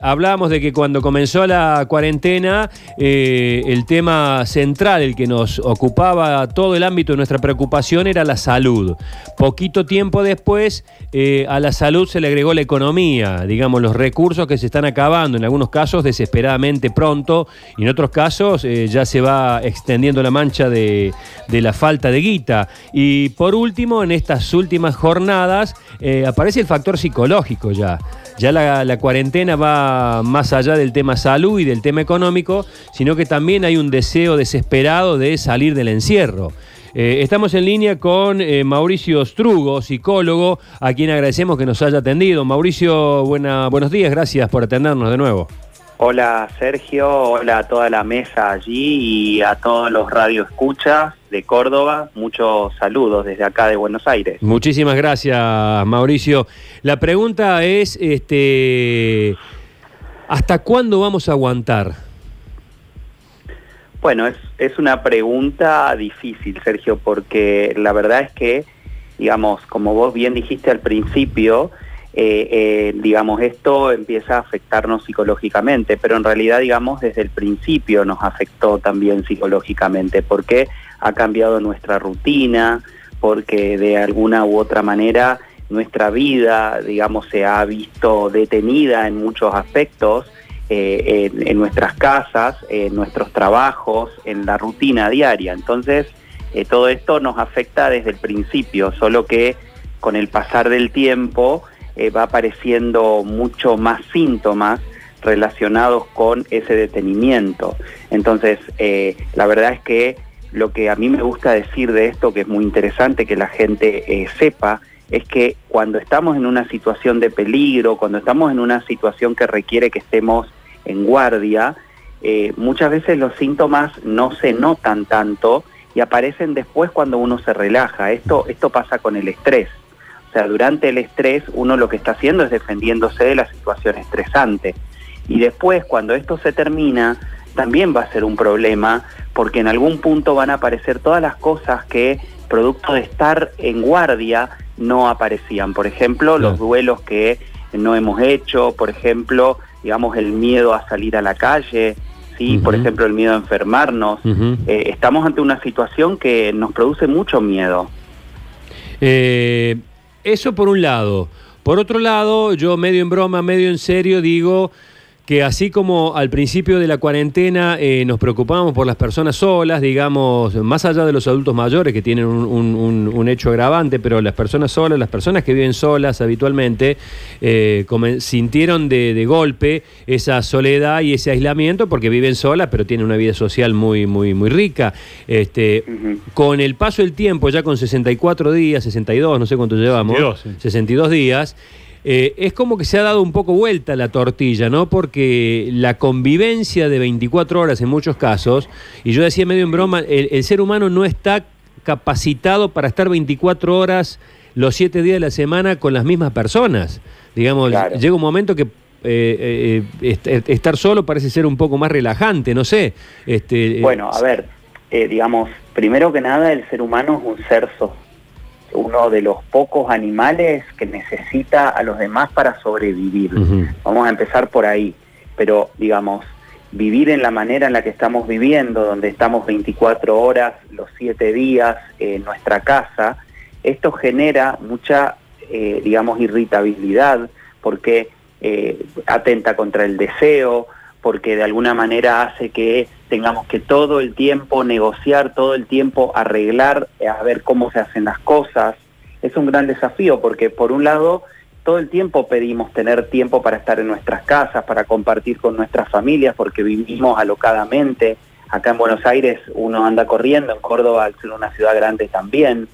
Hablábamos de que cuando comenzó la cuarentena, eh, el tema central, el que nos ocupaba todo el ámbito de nuestra preocupación era la salud. Poquito tiempo después, eh, a la salud se le agregó la economía, digamos, los recursos que se están acabando, en algunos casos desesperadamente pronto, y en otros casos eh, ya se va extendiendo la mancha de, la falta de guita. Y por último, en estas últimas jornadas, aparece el factor psicológico ya. Ya la cuarentena va más allá del tema salud y del tema económico, sino que también hay un deseo desesperado de salir del encierro. Eh, estamos en línea con eh, Mauricio Strugo, psicólogo, a quien agradecemos que nos haya atendido. Mauricio, buena, buenos días, gracias por atendernos de nuevo. Hola Sergio, hola a toda la mesa allí y a todos los radioescuchas de Córdoba. Muchos saludos desde acá de Buenos Aires. Muchísimas gracias, Mauricio. La pregunta es, este, ¿hasta cuándo vamos a aguantar? Bueno, es, es una pregunta difícil, Sergio, porque la verdad es que, digamos, como vos bien dijiste al principio, eh, eh, digamos, esto empieza a afectarnos psicológicamente, pero en realidad, digamos, desde el principio nos afectó también psicológicamente, porque ha cambiado nuestra rutina, porque de alguna u otra manera nuestra vida, digamos, se ha visto detenida en muchos aspectos, eh, en, nuestras casas, en nuestros trabajos, en la rutina diaria. Entonces, todo esto nos afecta desde el principio, solo que con el pasar del tiempo, eh, va apareciendo mucho más síntomas relacionados con ese detenimiento. Entonces, eh, la verdad es que lo que a mí me gusta decir de esto, que es muy interesante que la gente eh, sepa, es que cuando estamos en una situación de peligro, cuando estamos en una situación que requiere que estemos en guardia, muchas veces los síntomas no se notan tanto y aparecen después cuando uno se relaja. Esto, esto pasa con el estrés. O sea, durante el estrés uno lo que está haciendo es defendiéndose de la situación estresante. Y después, cuando esto se termina, también va a ser un problema porque en algún punto van a aparecer todas las cosas que, producto de estar en guardia, no aparecían. Por ejemplo, los duelos que no hemos hecho, por ejemplo, digamos, el miedo a salir a la calle, ¿sí? por ejemplo, el miedo a enfermarnos. Eh, estamos ante una situación que nos produce mucho miedo. Eh, eso por un lado. Por otro lado, yo medio en broma, medio en serio digo que así como al principio de la cuarentena eh, nos preocupamos por las personas solas, digamos, más allá de los adultos mayores que tienen un, hecho agravante, pero las personas solas, las personas que viven solas habitualmente, eh, sintieron de, golpe esa soledad y ese aislamiento porque viven solas, pero tienen una vida social muy, muy, muy rica. Este, Con el paso del tiempo, ya con 64 días, 62, no sé cuánto llevamos, 62 días, eh, es como que se ha dado un poco vuelta la tortilla, ¿no? Porque la convivencia de 24 horas en muchos casos, y yo decía medio en broma, el, ser humano no está capacitado para estar 24 horas los 7 días de la semana con las mismas personas. Digamos, llega un momento que eh, eh, estar solo parece ser un poco más relajante, no sé. Este, bueno, a ver, digamos, primero que nada el ser humano es un ser uno de los pocos animales que necesita a los demás para sobrevivir. Vamos a empezar por ahí. Pero, digamos, vivir en la manera en la que estamos viviendo, donde estamos 24 horas, los 7 días en nuestra casa, esto genera mucha, eh, digamos, irritabilidad, porque eh, atenta contra el deseo, porque de alguna manera hace que tengamos que todo el tiempo negociar, todo el tiempo arreglar, eh, a ver cómo se hacen las cosas. Es un gran desafío porque por un lado todo el tiempo pedimos tener tiempo para estar en nuestras casas, para compartir con nuestras familias, porque vivimos alocadamente. Acá en Buenos Aires uno anda corriendo, en Córdoba al ser una ciudad grande también.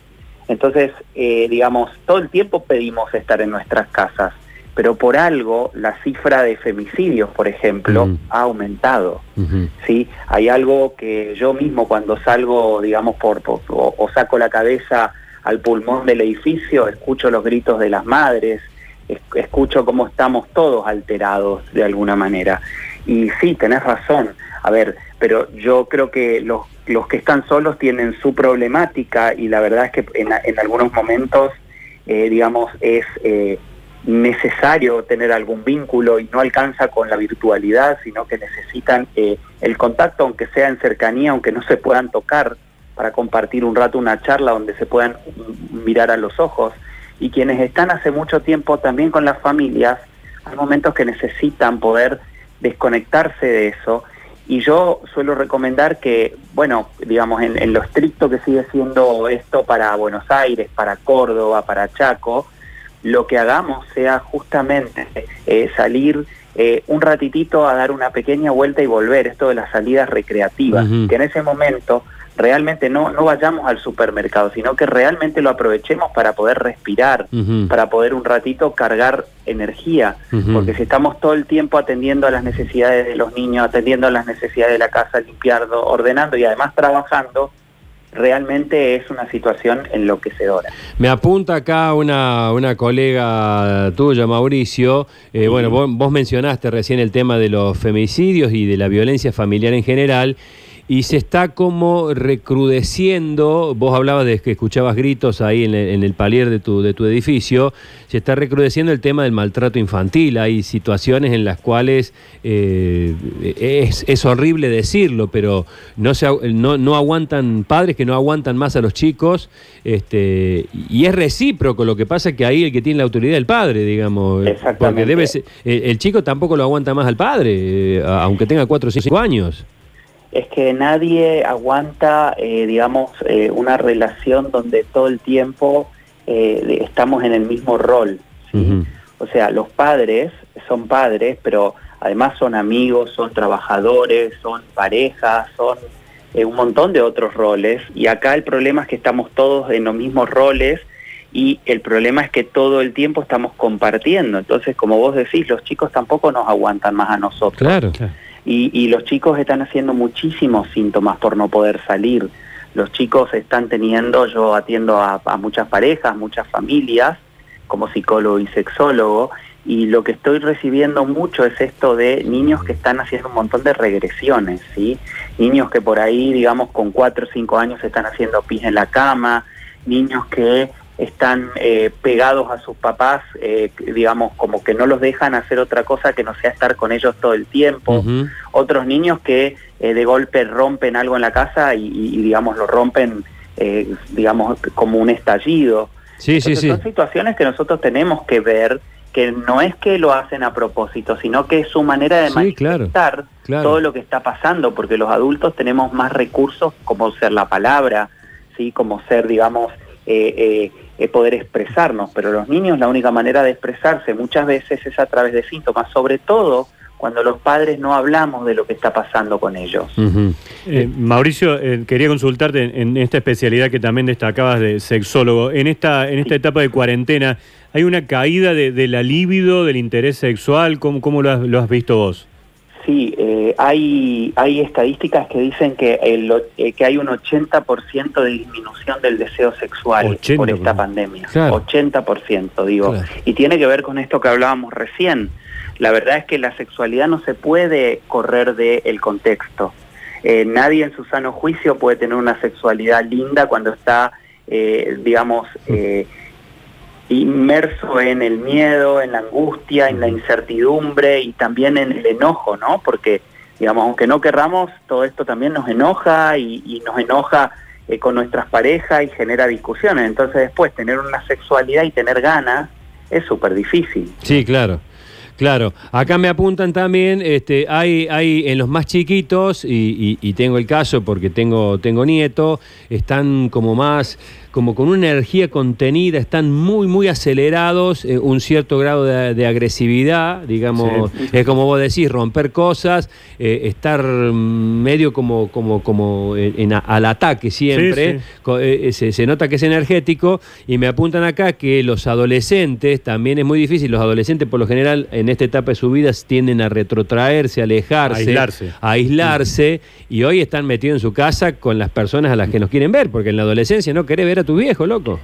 Entonces, eh, digamos, todo el tiempo pedimos estar en nuestras casas pero por algo la cifra de femicidios, por ejemplo, mm. ha aumentado. ¿sí? Hay algo que yo mismo cuando salgo, digamos, por, o, saco la cabeza al pulmón del edificio, escucho los gritos de las madres, escucho cómo estamos todos alterados de alguna manera. Y sí, tenés razón. A ver, pero yo creo que los, los que están solos tienen su problemática y la verdad es que en, algunos momentos, eh, digamos, es... Eh, necesario tener algún vínculo y no alcanza con la virtualidad, sino que necesitan eh, el contacto, aunque sea en cercanía, aunque no se puedan tocar, para compartir un rato una charla donde se puedan mirar a los ojos. Y quienes están hace mucho tiempo también con las familias, hay momentos que necesitan poder desconectarse de eso. Y yo suelo recomendar que, bueno, digamos, en, lo estricto que sigue siendo esto para Buenos Aires, para Córdoba, para Chaco, lo que hagamos sea justamente eh, salir eh, un ratitito a dar una pequeña vuelta y volver, esto de las salidas recreativas, que en ese momento realmente no, no vayamos al supermercado, sino que realmente lo aprovechemos para poder respirar, para poder un ratito cargar energía, porque si estamos todo el tiempo atendiendo a las necesidades de los niños, atendiendo a las necesidades de la casa, limpiando, ordenando y además trabajando, realmente es una situación enloquecedora. Me apunta acá una, una colega tuya, Mauricio. Eh, bueno, vos, mencionaste recién el tema de los femicidios y de la violencia familiar en general y se está como recrudeciendo, vos hablabas de que escuchabas gritos ahí en el, palier de tu, de tu edificio, se está recrudeciendo el tema del maltrato infantil, hay situaciones en las cuales eh, es, horrible decirlo, pero no, se, no, no, aguantan padres que no aguantan más a los chicos, este, y es recíproco, lo que pasa es que ahí el que tiene la autoridad es el padre, digamos, porque debe el, chico tampoco lo aguanta más al padre, eh, aunque tenga cuatro o cinco años es que nadie aguanta, eh, digamos, eh, una relación donde todo el tiempo eh, estamos en el mismo rol. O sea, los padres son padres, pero además son amigos, son trabajadores, son parejas, son un montón de otros roles. Y acá el problema es que estamos todos en los mismos roles y el problema es que todo el tiempo estamos compartiendo. Entonces, como vos decís, los chicos tampoco nos aguantan más a nosotros. Claro, claro. Y, los chicos están haciendo muchísimos síntomas por no poder salir. Los chicos están teniendo, yo atiendo a, muchas parejas, muchas familias, como psicólogo y sexólogo, y lo que estoy recibiendo mucho es esto de niños que están haciendo un montón de regresiones, ¿sí? Niños que por ahí, digamos, con cuatro o cinco años están haciendo pis en la cama, niños que están eh, pegados a sus papás, eh, digamos, como que no los dejan hacer otra cosa que no sea estar con ellos todo el tiempo. Otros niños que eh, de golpe rompen algo en la casa y, digamos, lo rompen, digamos, como un estallido. Sí, sí, sí. Son situaciones que nosotros tenemos que ver que no es que lo hacen a propósito, sino que es su manera de manifestar todo lo que está pasando, porque los adultos tenemos más recursos como ser la palabra, sí, como ser, digamos, eh, eh, poder expresarnos, pero los niños la única manera de expresarse muchas veces es a través de síntomas, sobre todo cuando los padres no hablamos de lo que está pasando con ellos. Eh, Mauricio, eh, quería consultarte en, esta especialidad que también destacabas de sexólogo. En esta, en esta etapa de cuarentena, ¿hay una caída de, la libido, del interés sexual? ¿Cómo, cómo lo, has, visto vos? Sí, hay, hay estadísticas que dicen que, el, que hay un 80% de disminución del deseo sexual por esta pandemia. 80%, digo. Y tiene que ver con esto que hablábamos recién. La verdad es que la sexualidad no se puede correr del contexto. Eh, nadie en su sano juicio puede tener una sexualidad linda cuando está, eh, digamos, eh, inmerso en el miedo, en la angustia, en la incertidumbre y también en el enojo, ¿no? Porque, digamos, aunque no querramos, todo esto también nos enoja y nos enoja eh, con nuestras parejas y genera discusiones. Entonces después tener una sexualidad y tener ganas es súper difícil. Sí, claro. Claro, acá me apuntan también, este, hay, hay en los más chiquitos, y, y tengo el caso porque tengo, tengo nieto, están como más como con una energía contenida, están muy, muy acelerados, eh, un cierto grado de, agresividad, digamos, es como vos decís, romper cosas, eh, estar medio como, como, como en, al ataque siempre, eh, se, nota que es energético, y me apuntan acá que los adolescentes, también es muy difícil, los adolescentes por lo general en esta etapa de su vida tienden a retrotraerse, a alejarse, aislarse, a aislarse y hoy están metidos en su casa con las personas a las que nos quieren ver, porque en la adolescencia no querés ver a tu viejo, loco.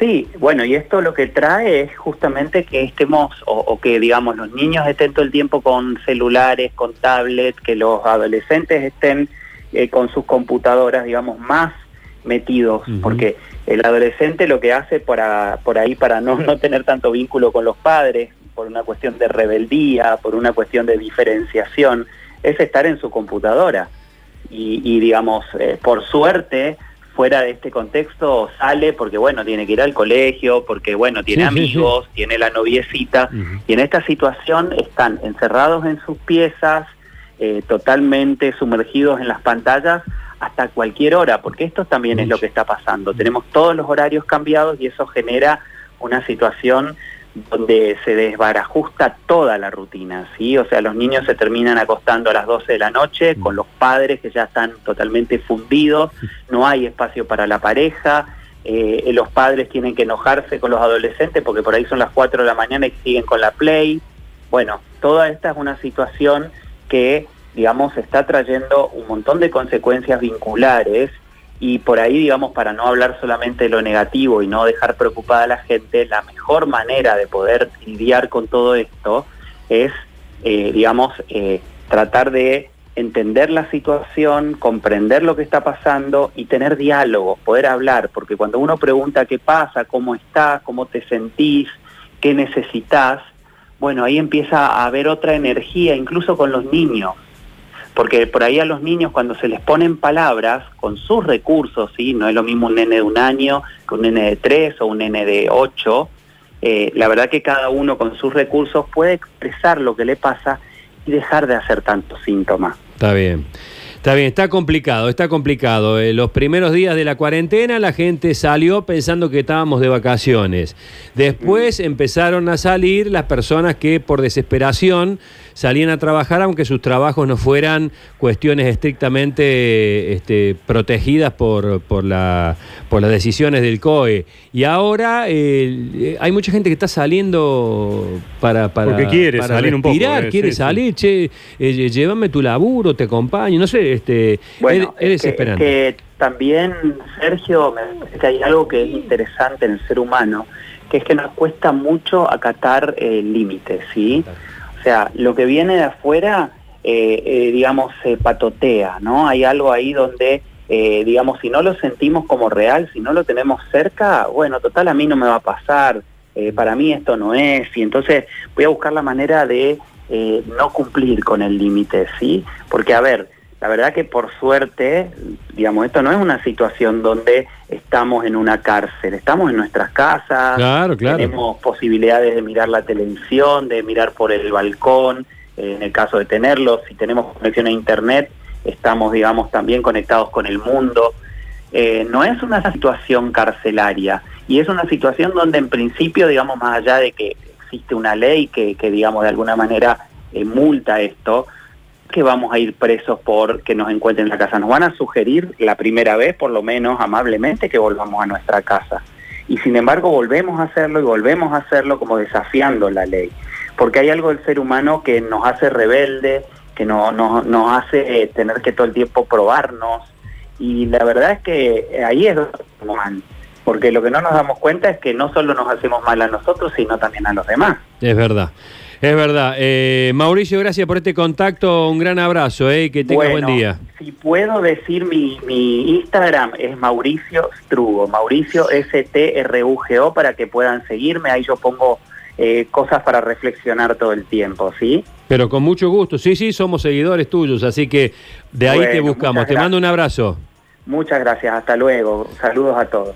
Sí, bueno, y esto lo que trae es justamente que estemos, o, que digamos los niños estén todo el tiempo con celulares, con tablets, que los adolescentes estén eh, con sus computadoras, digamos, más metidos, porque el adolescente lo que hace para, por ahí para no, no tener tanto vínculo con los padres, por una cuestión de rebeldía, por una cuestión de diferenciación, es estar en su computadora. Y, y, digamos, eh, por suerte, fuera de este contexto, sale porque, bueno, tiene que ir al colegio, porque, bueno, tiene Sí, sí, sí. amigos, tiene la noviecita, y en esta situación están encerrados en sus piezas, eh, totalmente sumergidos en las pantallas hasta cualquier hora, porque esto también es lo que está pasando. Tenemos todos los horarios cambiados y eso genera una situación donde se desbarajusta toda la rutina, ¿sí? O sea, los niños se terminan acostando a las 12 de la noche con los padres que ya están totalmente fundidos, no hay espacio para la pareja, eh, los padres tienen que enojarse con los adolescentes porque por ahí son las 4 de la mañana y siguen con la play. Bueno, toda esta es una situación que, digamos, está trayendo un montón de consecuencias vinculares y por ahí, digamos, para no hablar solamente de lo negativo y no dejar preocupada a la gente, la mejor manera de poder lidiar con todo esto es, eh, digamos, eh, tratar de entender la situación, comprender lo que está pasando y tener diálogo, poder hablar, porque cuando uno pregunta qué pasa, cómo estás, cómo te sentís, qué necesitas, bueno, ahí empieza a haber otra energía, incluso con los niños porque por ahí a los niños cuando se les ponen palabras con sus recursos, ¿sí? no es lo mismo un nene de un año que un nene de tres o un nene de ocho, eh, la verdad que cada uno con sus recursos puede expresar lo que le pasa y dejar de hacer tantos síntomas. Está bien. Está bien, está complicado, está complicado. Eh, los primeros días de la cuarentena la gente salió pensando que estábamos de vacaciones. Después empezaron a salir las personas que por desesperación salían a trabajar aunque sus trabajos no fueran cuestiones estrictamente este, protegidas por, por, la, por las decisiones del COE. Y ahora eh, hay mucha gente que está saliendo para, para, Porque quiere para salir un poco, respirar, eh, quiere sí, sí. salir, che, eh, llévame tu laburo, te acompaño, no sé, este, Bueno, es, es es que- desesperante. es que también, Sergio, me parece que hay algo que es interesante en el ser humano, que es que nos cuesta mucho acatar eh, límites, ¿sí? O sea, lo que viene de afuera, eh, eh, digamos, se patotea, ¿no? Hay algo ahí donde, eh, digamos, si no lo sentimos como real, si no lo tenemos cerca, bueno, total, a mí no me va a pasar, para mí esto no es, y entonces voy a buscar la manera de no cumplir con el límite, ¿sí? Porque, a ver, la verdad que por suerte, digamos, esto no es una situación donde estamos en una cárcel, estamos en nuestras casas, Claro, claro. tenemos posibilidades de mirar la televisión, de mirar por el balcón, eh, en el caso de tenerlo, si tenemos conexión a internet, estamos, digamos, también conectados con el mundo. Eh, no es una situación carcelaria y es una situación donde en principio, digamos, más allá de que existe una ley que, que digamos, de alguna manera eh, multa esto, que vamos a ir presos por que nos encuentren en la casa. Nos van a sugerir la primera vez, por lo menos amablemente, que volvamos a nuestra casa. Y sin embargo volvemos a hacerlo y volvemos a hacerlo como desafiando la ley. Porque hay algo del ser humano que nos hace rebelde, que no, no- nos hace eh, tener que todo el tiempo probarnos. Y la verdad es que eh, ahí es donde mal. Porque lo que no nos damos cuenta es que no solo nos hacemos mal a nosotros, sino también a los demás. Es verdad, es verdad. Eh, Mauricio, gracias por este contacto, un gran abrazo, eh, que tenga buen Bueno, día. Si puedo decir, mi, mi Instagram es Mauricio Strugo, Mauricio S-T-R-U-G-O, para que puedan seguirme. Ahí yo pongo eh, cosas para reflexionar todo el tiempo, ¿sí? Pero con mucho gusto, sí, sí, somos seguidores tuyos, así que de ahí te buscamos. Te mando un abrazo. Muchas gracias, hasta luego. Saludos a todos.